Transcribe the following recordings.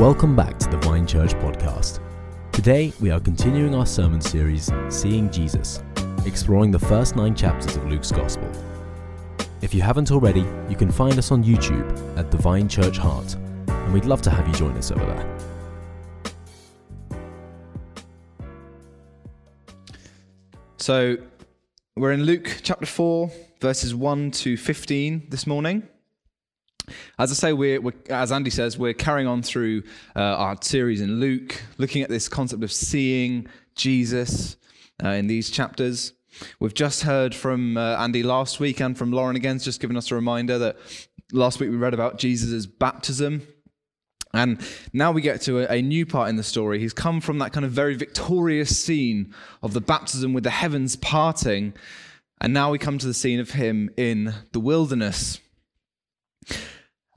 Welcome back to the Vine Church podcast. Today, we are continuing our sermon series, Seeing Jesus, exploring the first nine chapters of Luke's Gospel. If you haven't already, you can find us on YouTube at the Vine Church Heart, and we'd love to have you join us over there. So, we're in Luke chapter 4, verses 1 to 15 this morning. As I say, we're, we're, as Andy says, we're carrying on through uh, our series in Luke, looking at this concept of seeing Jesus uh, in these chapters. We've just heard from uh, Andy last week and from Lauren again, just giving us a reminder that last week we read about Jesus' baptism. And now we get to a, a, new part in the story. He's come from that kind of very victorious scene of the baptism with the heavens parting. And now we come to the scene of him in the wilderness.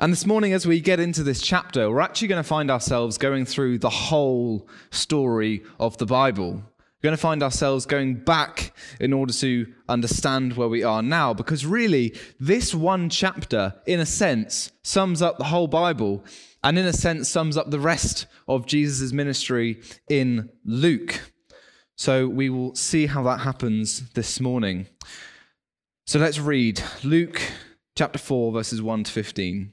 And this morning, as we get into this chapter, we're actually going to find ourselves going through the whole story of the Bible. We're going to find ourselves going back in order to understand where we are now, because really, this one chapter, in a sense, sums up the whole Bible and, in a sense, sums up the rest of Jesus' ministry in Luke. So we will see how that happens this morning. So let's read Luke chapter 4, verses 1 to 15.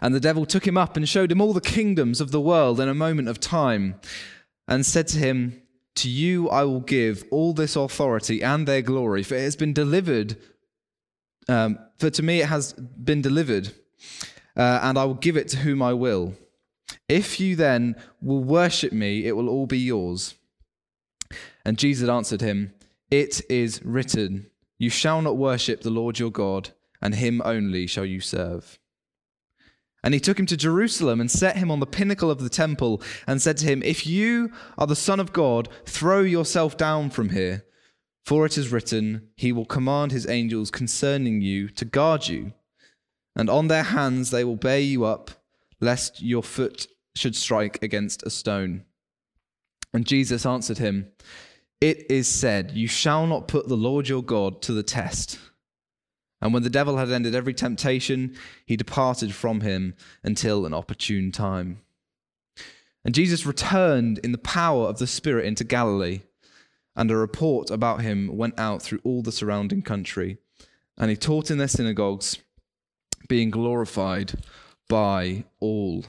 And the devil took him up and showed him all the kingdoms of the world in a moment of time, and said to him, To you I will give all this authority and their glory, for it has been delivered. Um, for to me it has been delivered, uh, and I will give it to whom I will. If you then will worship me, it will all be yours. And Jesus answered him, It is written, You shall not worship the Lord your God, and him only shall you serve. And he took him to Jerusalem and set him on the pinnacle of the temple and said to him, If you are the Son of God, throw yourself down from here. For it is written, He will command His angels concerning you to guard you, and on their hands they will bear you up, lest your foot should strike against a stone. And Jesus answered him, It is said, You shall not put the Lord your God to the test. And when the devil had ended every temptation, he departed from him until an opportune time. And Jesus returned in the power of the Spirit into Galilee, and a report about him went out through all the surrounding country. And he taught in their synagogues, being glorified by all.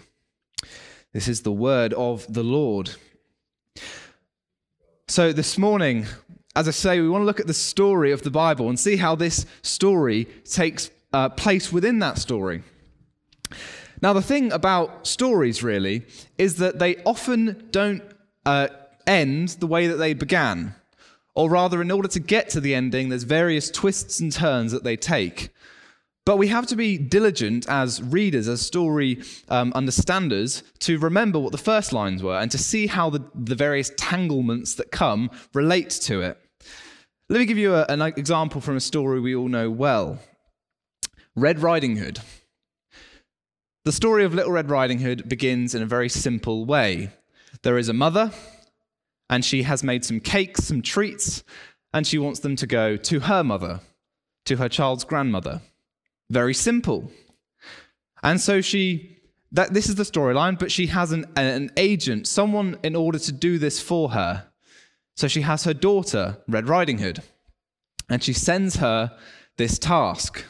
This is the word of the Lord. So this morning, as I say, we want to look at the story of the Bible and see how this story takes uh, place within that story. Now, the thing about stories really is that they often don't uh, end the way that they began. Or rather, in order to get to the ending, there's various twists and turns that they take. But we have to be diligent as readers, as story um, understanders, to remember what the first lines were and to see how the, the various tanglements that come relate to it. Let me give you a, an example from a story we all know well Red Riding Hood. The story of Little Red Riding Hood begins in a very simple way. There is a mother, and she has made some cakes, some treats, and she wants them to go to her mother, to her child's grandmother. Very simple. And so she, that, this is the storyline, but she has an, an agent, someone in order to do this for her. So she has her daughter, Red Riding Hood, and she sends her this task.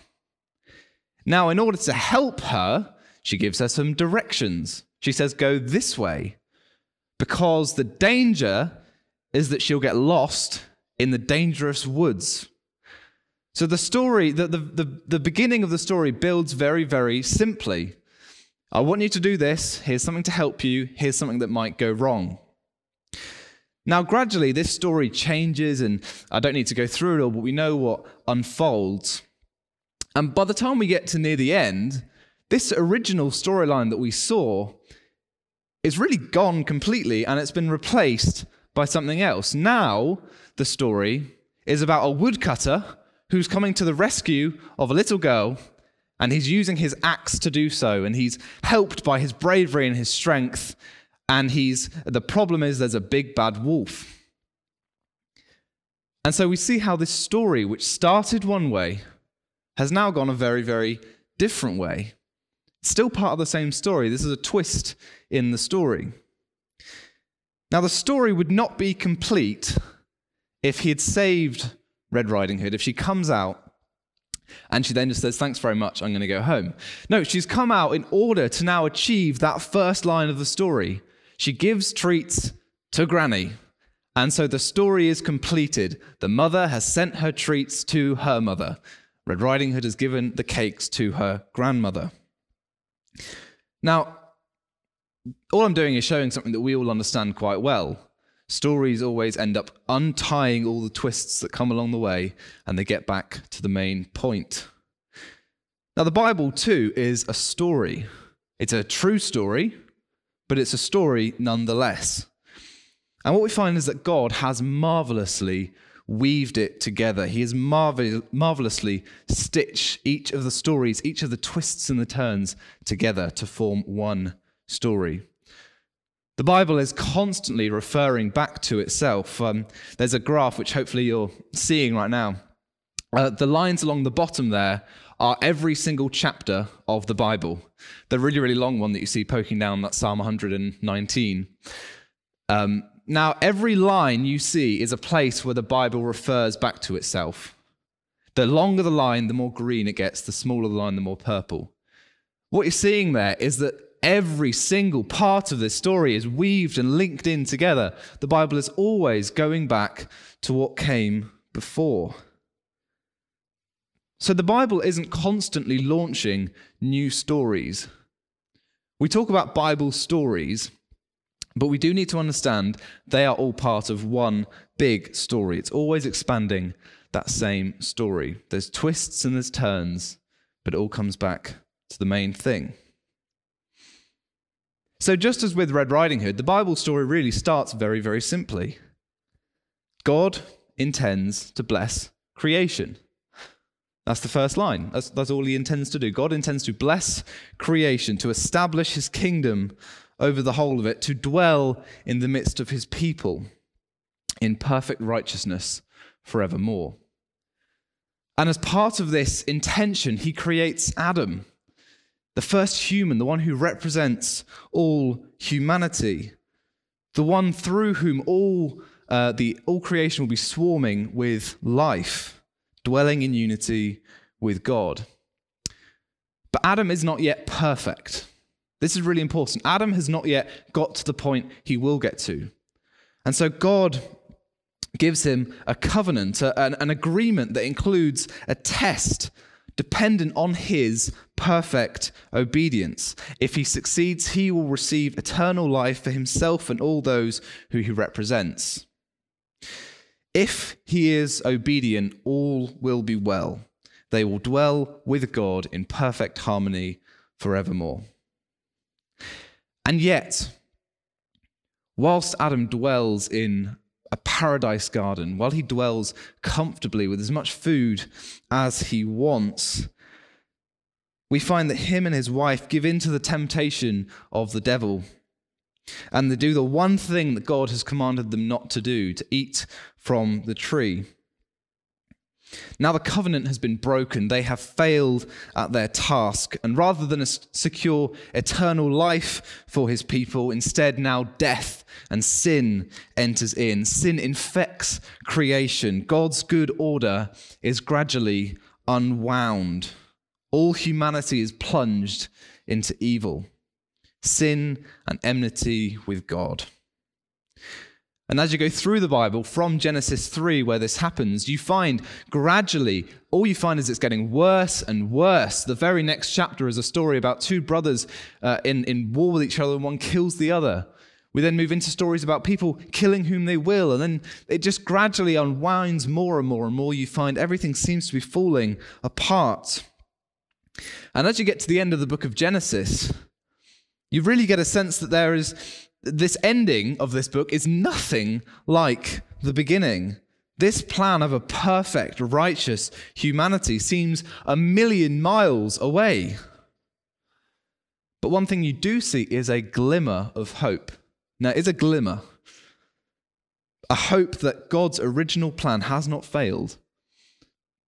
Now, in order to help her, she gives her some directions. She says, Go this way, because the danger is that she'll get lost in the dangerous woods. So the story, the, the, the, the, beginning of the story builds very, very simply. I want you to do this. Here's something to help you. Here's something that might go wrong. Now, gradually, this story changes, and I don't need to go through it all, but we know what unfolds. And by the time we get to near the end, this original storyline that we saw is really gone completely and it's been replaced by something else. Now, the story is about a woodcutter who's coming to the rescue of a little girl and he's using his axe to do so and he's helped by his bravery and his strength and he's the problem is there's a big bad wolf. And so we see how this story which started one way has now gone a very very different way. Still part of the same story. This is a twist in the story. Now, the story would not be complete if he had saved Red Riding Hood, if she comes out and she then just says, Thanks very much, I'm going to go home. No, she's come out in order to now achieve that first line of the story. She gives treats to Granny. And so the story is completed. The mother has sent her treats to her mother. Red Riding Hood has given the cakes to her grandmother. Now, all I'm doing is showing something that we all understand quite well. Stories always end up untying all the twists that come along the way and they get back to the main point. Now, the Bible, too, is a story. It's a true story, but it's a story nonetheless. And what we find is that God has marvelously weaved it together. He has marvel- marvelously stitched each of the stories, each of the twists and the turns together to form one story. The Bible is constantly referring back to itself. Um, there's a graph which hopefully you're seeing right now. Uh, the lines along the bottom there are every single chapter of the Bible. The really, really long one that you see poking down, that Psalm 119. Um, now, every line you see is a place where the Bible refers back to itself. The longer the line, the more green it gets, the smaller the line, the more purple. What you're seeing there is that every single part of this story is weaved and linked in together. The Bible is always going back to what came before. So the Bible isn't constantly launching new stories. We talk about Bible stories but we do need to understand they are all part of one big story. It's always expanding that same story. There's twists and there's turns, but it all comes back to the main thing. So, just as with Red Riding Hood, the Bible story really starts very, very simply God intends to bless creation. That's the first line. That's, that's all he intends to do. God intends to bless creation, to establish his kingdom over the whole of it, to dwell in the midst of his people in perfect righteousness forevermore. And as part of this intention, he creates Adam, the first human, the one who represents all humanity, the one through whom all, uh, the, all creation will be swarming with life, dwelling in unity with God. But Adam is not yet perfect. This is really important. Adam has not yet got to the point he will get to. And so God gives him a covenant, an, an agreement that includes a test dependent on his perfect obedience. If he succeeds, he will receive eternal life for himself and all those who he represents. If he is obedient, all will be well. They will dwell with God in perfect harmony forevermore. And yet, whilst Adam dwells in a paradise garden, while he dwells comfortably with as much food as he wants, we find that him and his wife give in to the temptation of the devil. And they do the one thing that God has commanded them not to do to eat from the tree. Now the covenant has been broken. They have failed at their task. And rather than secure eternal life for his people, instead now death and sin enters in. Sin infects creation. God's good order is gradually unwound. All humanity is plunged into evil, sin and enmity with God. And as you go through the Bible from Genesis 3, where this happens, you find gradually, all you find is it's getting worse and worse. The very next chapter is a story about two brothers uh, in, in war with each other, and one kills the other. We then move into stories about people killing whom they will, and then it just gradually unwinds more and more and more. You find everything seems to be falling apart. And as you get to the end of the book of Genesis, You really get a sense that there is this ending of this book is nothing like the beginning. This plan of a perfect, righteous humanity seems a million miles away. But one thing you do see is a glimmer of hope. Now, it's a glimmer. A hope that God's original plan has not failed,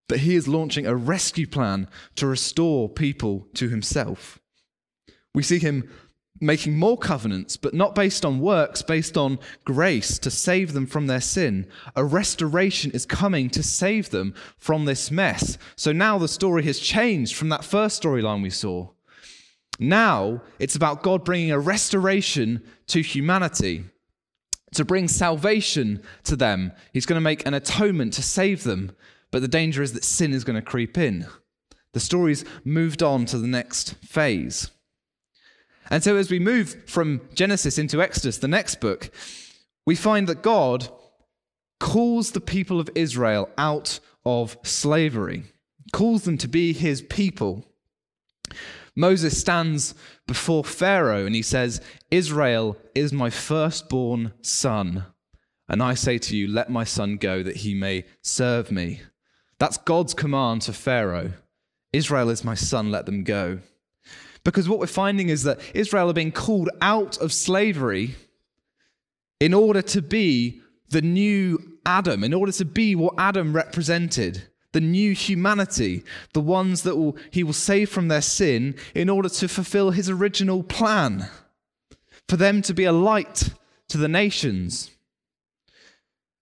but He is launching a rescue plan to restore people to Himself. We see Him making more covenants, but not based on works, based on grace to save them from their sin. A restoration is coming to save them from this mess. So now the story has changed from that first storyline we saw. Now it's about God bringing a restoration to humanity, to bring salvation to them. He's going to make an atonement to save them, but the danger is that sin is going to creep in. The story's moved on to the next phase. And so, as we move from Genesis into Exodus, the next book, we find that God calls the people of Israel out of slavery, calls them to be his people. Moses stands before Pharaoh and he says, Israel is my firstborn son. And I say to you, let my son go that he may serve me. That's God's command to Pharaoh. Israel is my son, let them go. Because what we're finding is that Israel are being called out of slavery in order to be the new Adam, in order to be what Adam represented, the new humanity, the ones that will, he will save from their sin in order to fulfill his original plan, for them to be a light to the nations.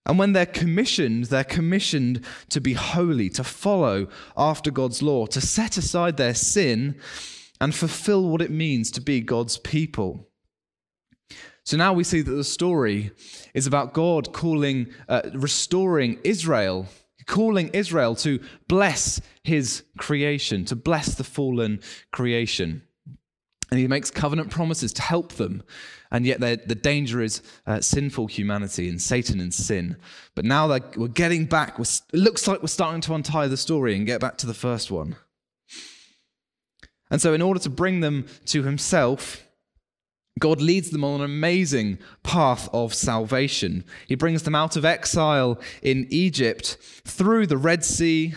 And when they're commissioned, they're commissioned to be holy, to follow after God's law, to set aside their sin and fulfill what it means to be God's people. So now we see that the story is about God calling, uh, restoring Israel, calling Israel to bless his creation, to bless the fallen creation. And he makes covenant promises to help them. And yet the danger is uh, sinful humanity and Satan and sin. But now we're getting back. We're, it looks like we're starting to untie the story and get back to the first one. And so, in order to bring them to himself, God leads them on an amazing path of salvation. He brings them out of exile in Egypt through the Red Sea,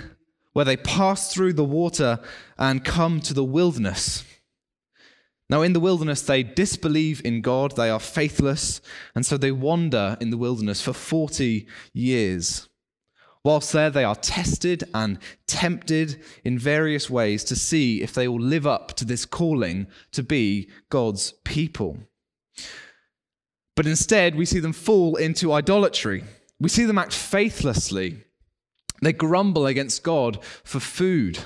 where they pass through the water and come to the wilderness. Now, in the wilderness, they disbelieve in God, they are faithless, and so they wander in the wilderness for 40 years. Whilst there, they are tested and tempted in various ways to see if they will live up to this calling to be God's people. But instead, we see them fall into idolatry. We see them act faithlessly. They grumble against God for food.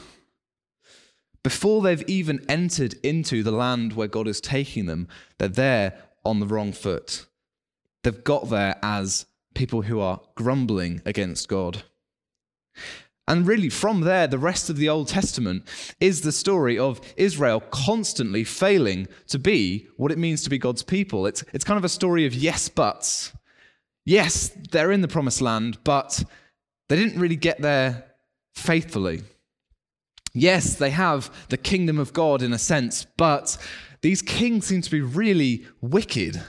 Before they've even entered into the land where God is taking them, they're there on the wrong foot. They've got there as people who are grumbling against God. And really, from there, the rest of the Old Testament is the story of Israel constantly failing to be what it means to be God's people. It's, it's kind of a story of yes, buts. Yes, they're in the promised land, but they didn't really get there faithfully. Yes, they have the kingdom of God in a sense, but these kings seem to be really wicked.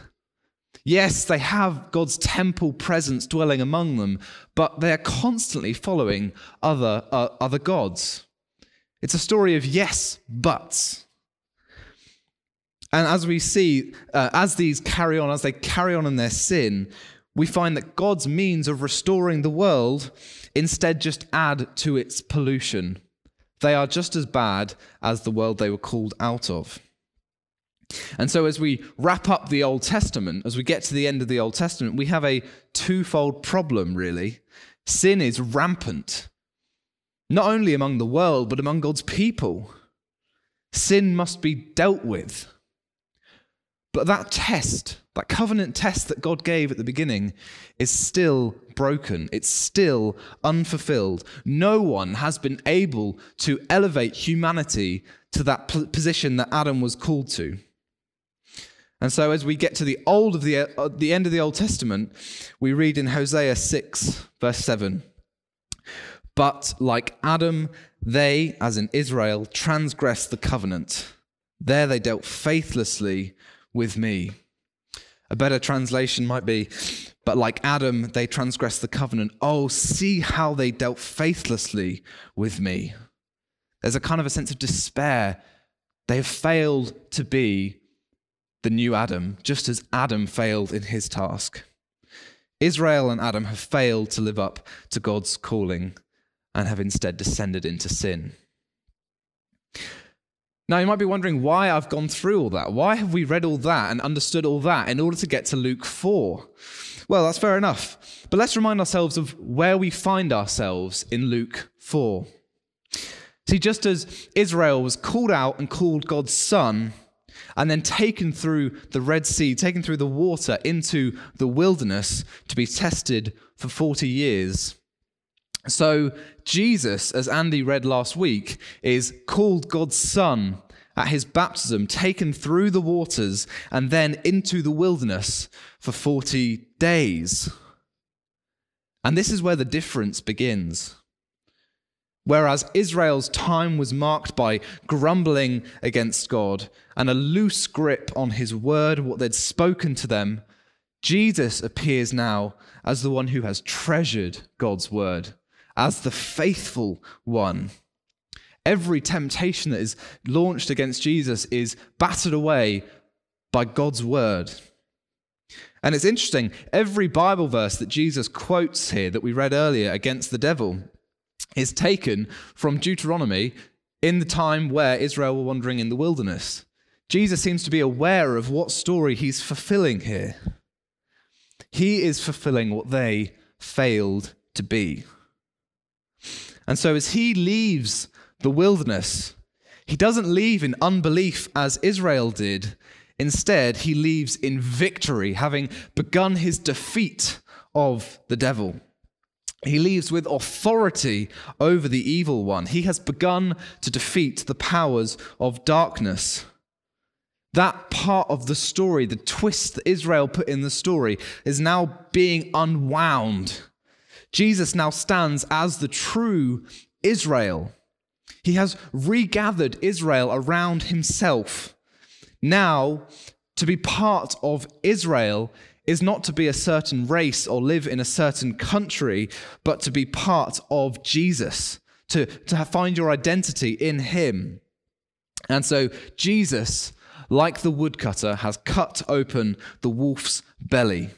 Yes, they have God's temple presence dwelling among them, but they are constantly following other, uh, other gods. It's a story of yes, buts. And as we see, uh, as these carry on, as they carry on in their sin, we find that God's means of restoring the world instead just add to its pollution. They are just as bad as the world they were called out of. And so, as we wrap up the Old Testament, as we get to the end of the Old Testament, we have a twofold problem, really. Sin is rampant, not only among the world, but among God's people. Sin must be dealt with. But that test, that covenant test that God gave at the beginning, is still broken. It's still unfulfilled. No one has been able to elevate humanity to that position that Adam was called to. And so, as we get to the old of the, uh, the end of the Old Testament, we read in Hosea 6, verse 7 But like Adam, they, as in Israel, transgressed the covenant. There they dealt faithlessly with me. A better translation might be, but like Adam, they transgressed the covenant. Oh, see how they dealt faithlessly with me. There's a kind of a sense of despair. They have failed to be the new Adam, just as Adam failed in his task. Israel and Adam have failed to live up to God's calling and have instead descended into sin. Now, you might be wondering why I've gone through all that. Why have we read all that and understood all that in order to get to Luke 4? Well, that's fair enough. But let's remind ourselves of where we find ourselves in Luke 4. See, just as Israel was called out and called God's son, and then taken through the Red Sea, taken through the water into the wilderness to be tested for 40 years. So, Jesus, as Andy read last week, is called God's Son at his baptism, taken through the waters, and then into the wilderness for 40 days. And this is where the difference begins. Whereas Israel's time was marked by grumbling against God and a loose grip on his word, what they'd spoken to them, Jesus appears now as the one who has treasured God's word, as the faithful one. Every temptation that is launched against Jesus is battered away by God's word. And it's interesting, every Bible verse that Jesus quotes here that we read earlier against the devil is taken from Deuteronomy in the time where Israel were wandering in the wilderness. Jesus seems to be aware of what story he's fulfilling here. He is fulfilling what they failed to be. And so, as he leaves the wilderness, he doesn't leave in unbelief as Israel did. Instead, he leaves in victory, having begun his defeat of the devil. He leaves with authority over the evil one. He has begun to defeat the powers of darkness. That part of the story, the twist that Israel put in the story, is now being unwound. Jesus now stands as the true Israel. He has regathered Israel around himself. Now, to be part of Israel is not to be a certain race or live in a certain country, but to be part of Jesus, to, to find your identity in Him. And so, Jesus, like the woodcutter, has cut open the wolf's belly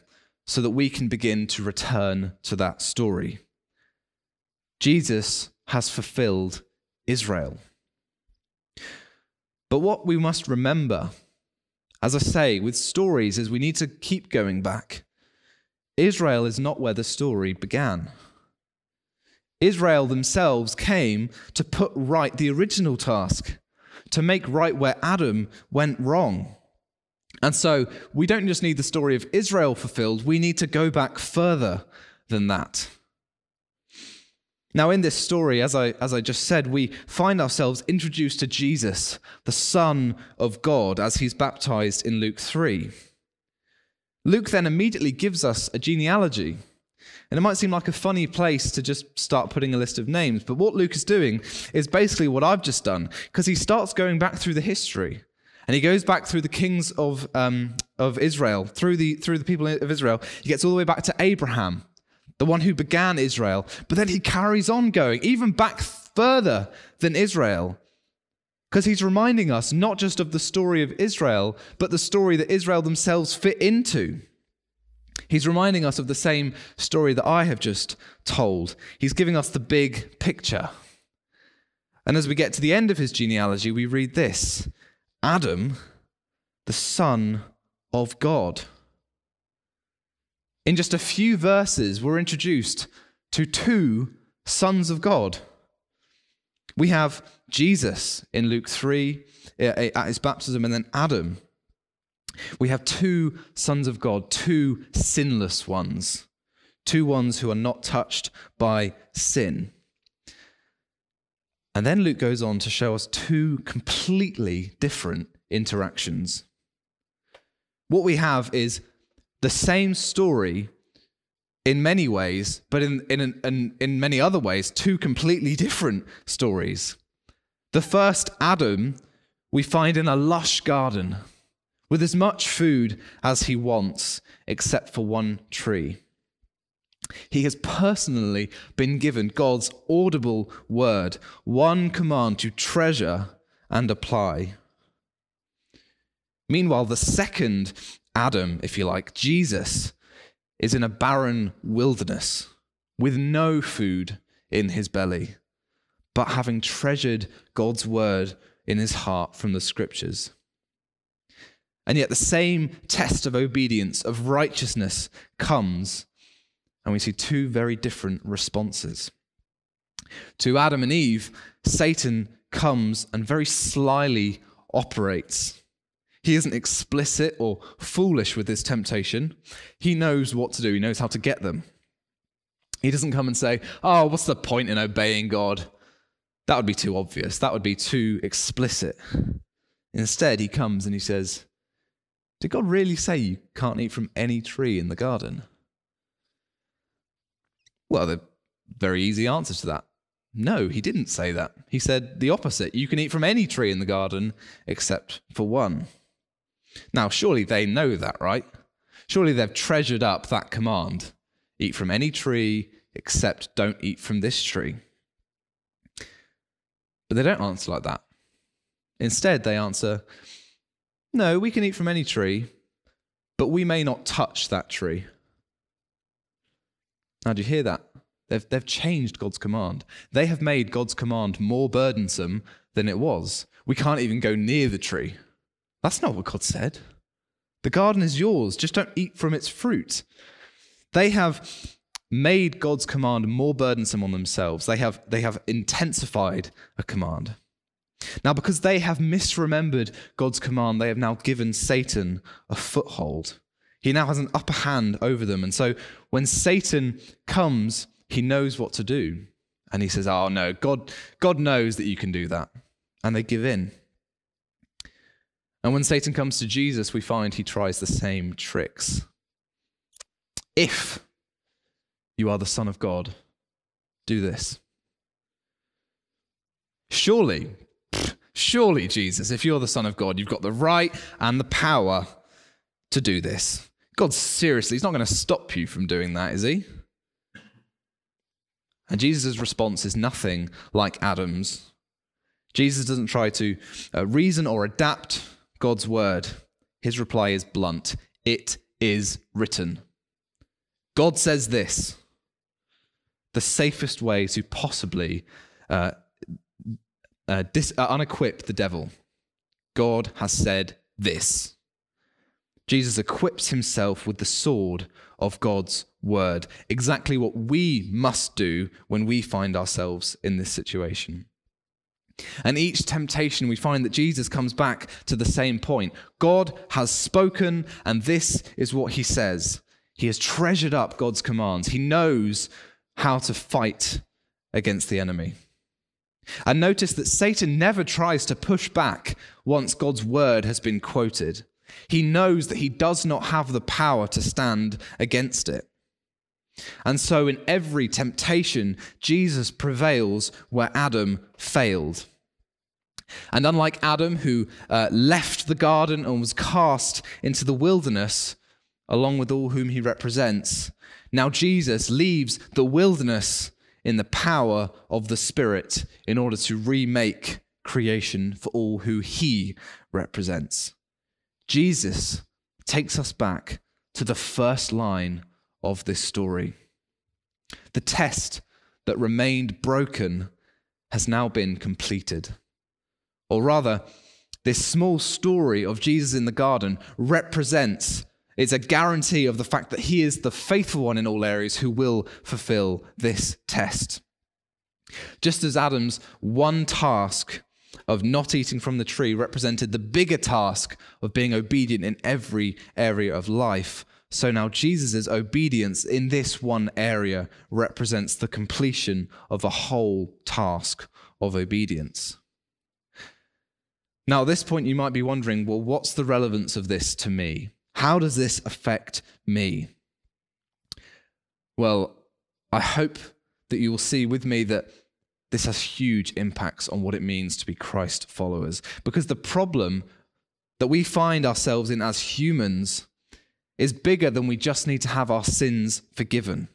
so that we can begin to return to that story. Jesus has fulfilled Israel. But what we must remember as I say, with stories, is we need to keep going back. Israel is not where the story began. Israel themselves came to put right the original task, to make right where Adam went wrong. And so we don't just need the story of Israel fulfilled, we need to go back further than that. Now, in this story, as I, as I just said, we find ourselves introduced to Jesus, the Son of God, as he's baptized in Luke 3. Luke then immediately gives us a genealogy. And it might seem like a funny place to just start putting a list of names, but what Luke is doing is basically what I've just done, because he starts going back through the history. And he goes back through the kings of, um, of Israel, through the, through the people of Israel. He gets all the way back to Abraham the one who began Israel. But then he carries on going, even back further than Israel, because he's reminding us not just of the story of Israel, but the story that Israel themselves fit into. He's reminding us of the same story that I have just told. He's giving us the big picture. And as we get to the end of his genealogy, we read this Adam, the son of God. In just a few verses, we're introduced to two sons of God. We have Jesus in Luke 3 eh, eh, at his baptism, and then Adam. We have two sons of God, two sinless ones, two ones who are not touched by sin. And then Luke goes on to show us two completely different interactions. What we have is the same story in many ways, but in, in, in, in many other ways, two completely different stories. The first Adam we find in a lush garden with as much food as he wants, except for one tree. He has personally been given God's audible word, one command to treasure and apply. Meanwhile, the second Adam, if you like, Jesus, is in a barren wilderness with no food in his belly, but having treasured God's word in his heart from the scriptures. And yet, the same test of obedience, of righteousness, comes, and we see two very different responses. To Adam and Eve, Satan comes and very slyly operates. He isn't explicit or foolish with his temptation. He knows what to do, he knows how to get them. He doesn't come and say, Oh, what's the point in obeying God? That would be too obvious. That would be too explicit. Instead, he comes and he says, Did God really say you can't eat from any tree in the garden? Well, the very easy answer to that no, he didn't say that. He said the opposite. You can eat from any tree in the garden except for one. Now, surely they know that, right? Surely they've treasured up that command eat from any tree except don't eat from this tree. But they don't answer like that. Instead, they answer, No, we can eat from any tree, but we may not touch that tree. Now, do you hear that? They've, they've changed God's command. They have made God's command more burdensome than it was. We can't even go near the tree. That's not what God said. The garden is yours, just don't eat from its fruit. They have made God's command more burdensome on themselves. They have, they have intensified a command. Now, because they have misremembered God's command, they have now given Satan a foothold. He now has an upper hand over them. And so when Satan comes, he knows what to do. And he says, Oh, no, God, God knows that you can do that. And they give in. And when Satan comes to Jesus, we find he tries the same tricks. If you are the Son of God, do this. Surely, surely, Jesus, if you're the Son of God, you've got the right and the power to do this. God, seriously, He's not going to stop you from doing that, is He? And Jesus' response is nothing like Adam's. Jesus doesn't try to uh, reason or adapt God's word. His reply is blunt It is written. God says this the safest way to possibly uh, uh, dis- uh, unequip the devil. God has said this. Jesus equips himself with the sword of God's word, exactly what we must do when we find ourselves in this situation. And each temptation, we find that Jesus comes back to the same point. God has spoken, and this is what he says. He has treasured up God's commands. He knows how to fight against the enemy. And notice that Satan never tries to push back once God's word has been quoted. He knows that he does not have the power to stand against it. And so, in every temptation, Jesus prevails where Adam failed. And unlike Adam, who uh, left the garden and was cast into the wilderness, along with all whom he represents. Now Jesus leaves the wilderness in the power of the Spirit in order to remake creation for all who he represents. Jesus takes us back to the first line of this story. The test that remained broken has now been completed. Or rather, this small story of Jesus in the garden represents it's a guarantee of the fact that he is the faithful one in all areas who will fulfill this test. Just as Adam's one task of not eating from the tree represented the bigger task of being obedient in every area of life, so now Jesus' obedience in this one area represents the completion of a whole task of obedience. Now, at this point, you might be wondering well, what's the relevance of this to me? How does this affect me? Well, I hope that you will see with me that this has huge impacts on what it means to be Christ followers. Because the problem that we find ourselves in as humans is bigger than we just need to have our sins forgiven.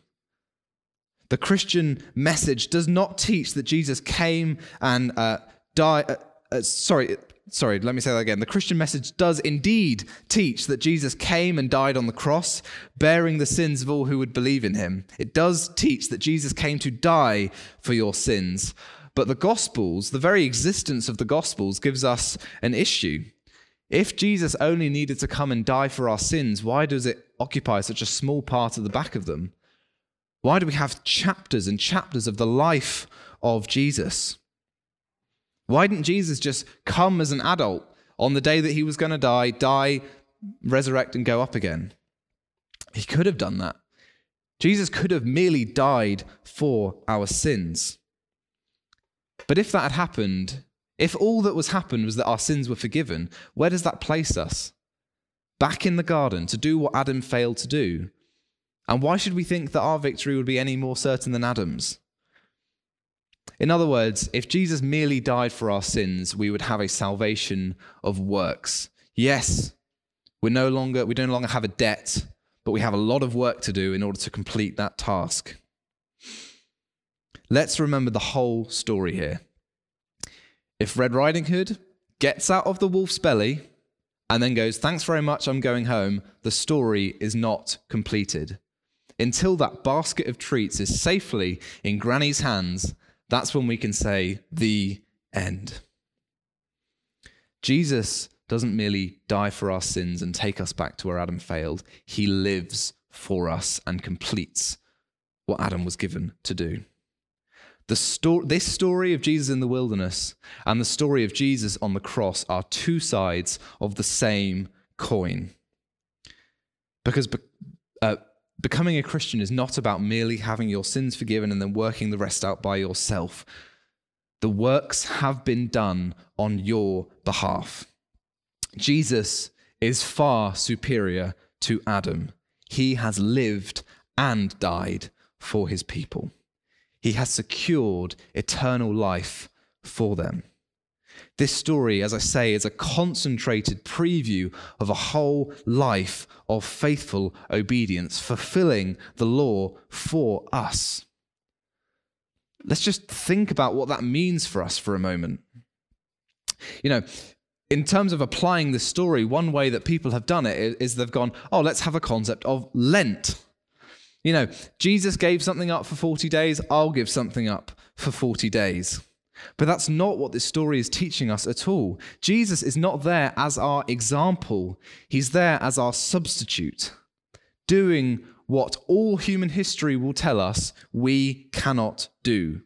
The Christian message does not teach that Jesus came and uh, died. Uh, uh, sorry, sorry, let me say that again. The Christian message does indeed teach that Jesus came and died on the cross, bearing the sins of all who would believe in him. It does teach that Jesus came to die for your sins. But the Gospels, the very existence of the Gospels, gives us an issue. If Jesus only needed to come and die for our sins, why does it occupy such a small part of the back of them? Why do we have chapters and chapters of the life of Jesus? Why didn't Jesus just come as an adult on the day that he was going to die, die, resurrect, and go up again? He could have done that. Jesus could have merely died for our sins. But if that had happened, if all that was happened was that our sins were forgiven, where does that place us? Back in the garden to do what Adam failed to do, and why should we think that our victory would be any more certain than Adam's? In other words, if Jesus merely died for our sins, we would have a salvation of works. Yes, we're no longer, we no longer have a debt, but we have a lot of work to do in order to complete that task. Let's remember the whole story here. If Red Riding Hood gets out of the wolf's belly and then goes, Thanks very much, I'm going home, the story is not completed until that basket of treats is safely in Granny's hands, that's when we can say the end. Jesus doesn't merely die for our sins and take us back to where Adam failed, he lives for us and completes what Adam was given to do. The sto- this story of Jesus in the wilderness and the story of Jesus on the cross are two sides of the same coin. Because uh, becoming a Christian is not about merely having your sins forgiven and then working the rest out by yourself. The works have been done on your behalf. Jesus is far superior to Adam. He has lived and died for his people. He has secured eternal life for them. This story, as I say, is a concentrated preview of a whole life of faithful obedience, fulfilling the law for us. Let's just think about what that means for us for a moment. You know, in terms of applying this story, one way that people have done it is they've gone, oh, let's have a concept of Lent. You know, Jesus gave something up for 40 days, I'll give something up for 40 days. But that's not what this story is teaching us at all. Jesus is not there as our example, he's there as our substitute, doing what all human history will tell us we cannot do.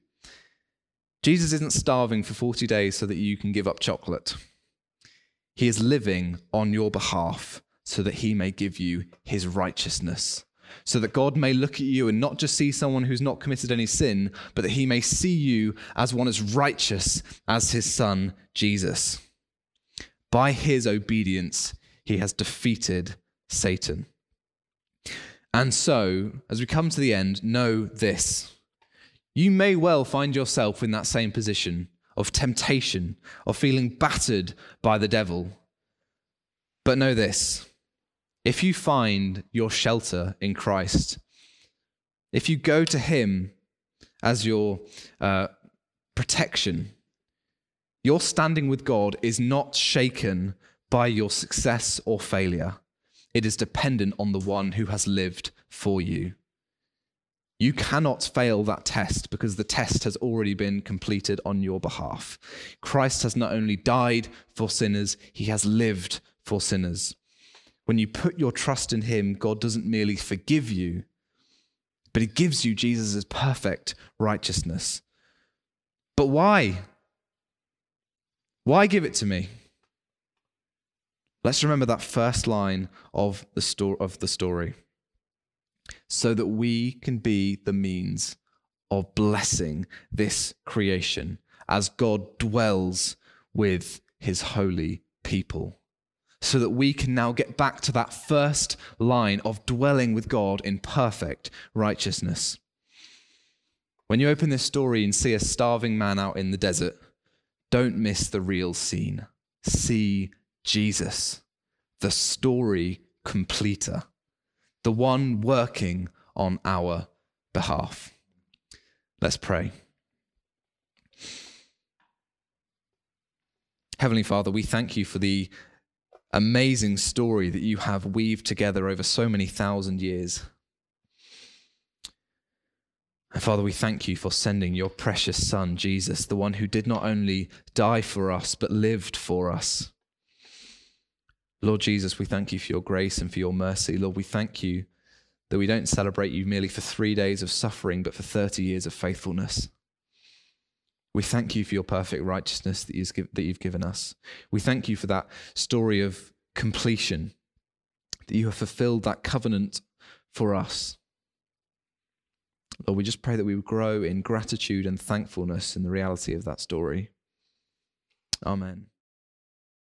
Jesus isn't starving for 40 days so that you can give up chocolate. He is living on your behalf so that he may give you his righteousness so that God may look at you and not just see someone who's not committed any sin, but that he may see you as one as righteous as his son, Jesus. By his obedience, he has defeated Satan. And so, as we come to the end, know this. You may well find yourself in that same position of temptation, of feeling battered by the devil. But know this if you find your shelter in Christ, if you go to Him as your uh, protection, your standing with God is not shaken by your success or failure. It is dependent on the one who has lived for you. You cannot fail that test because the test has already been completed on your behalf. Christ has not only died for sinners, he has lived for sinners. When you put your trust in Him, God doesn't merely forgive you, but He gives you Jesus' perfect righteousness. But why? Why give it to me? Let's remember that first line of the, sto- of the story so that we can be the means of blessing this creation as God dwells with his holy people so that we can now get back to that first line of dwelling with God in perfect righteousness. When you open this story and see a starving man out in the desert, don't miss the real scene. See Jesus, the story completer, the one working on our behalf. Let's pray. Heavenly Father, we thank you for the amazing story that you have weaved together over so many thousand years. And Father, we thank you for sending your precious Son, Jesus, the one who did not only die for us, but lived for us. Lord Jesus, we thank you for your grace and for your mercy. Lord, we thank you that we don't celebrate you merely for three days of suffering, but for 30 years of faithfulness. We thank you for your perfect righteousness that you've given us. We thank you for that story of completion, that you have fulfilled that covenant for us. Lord, we just pray that we would grow in gratitude and thankfulness in the reality of that story. Amen.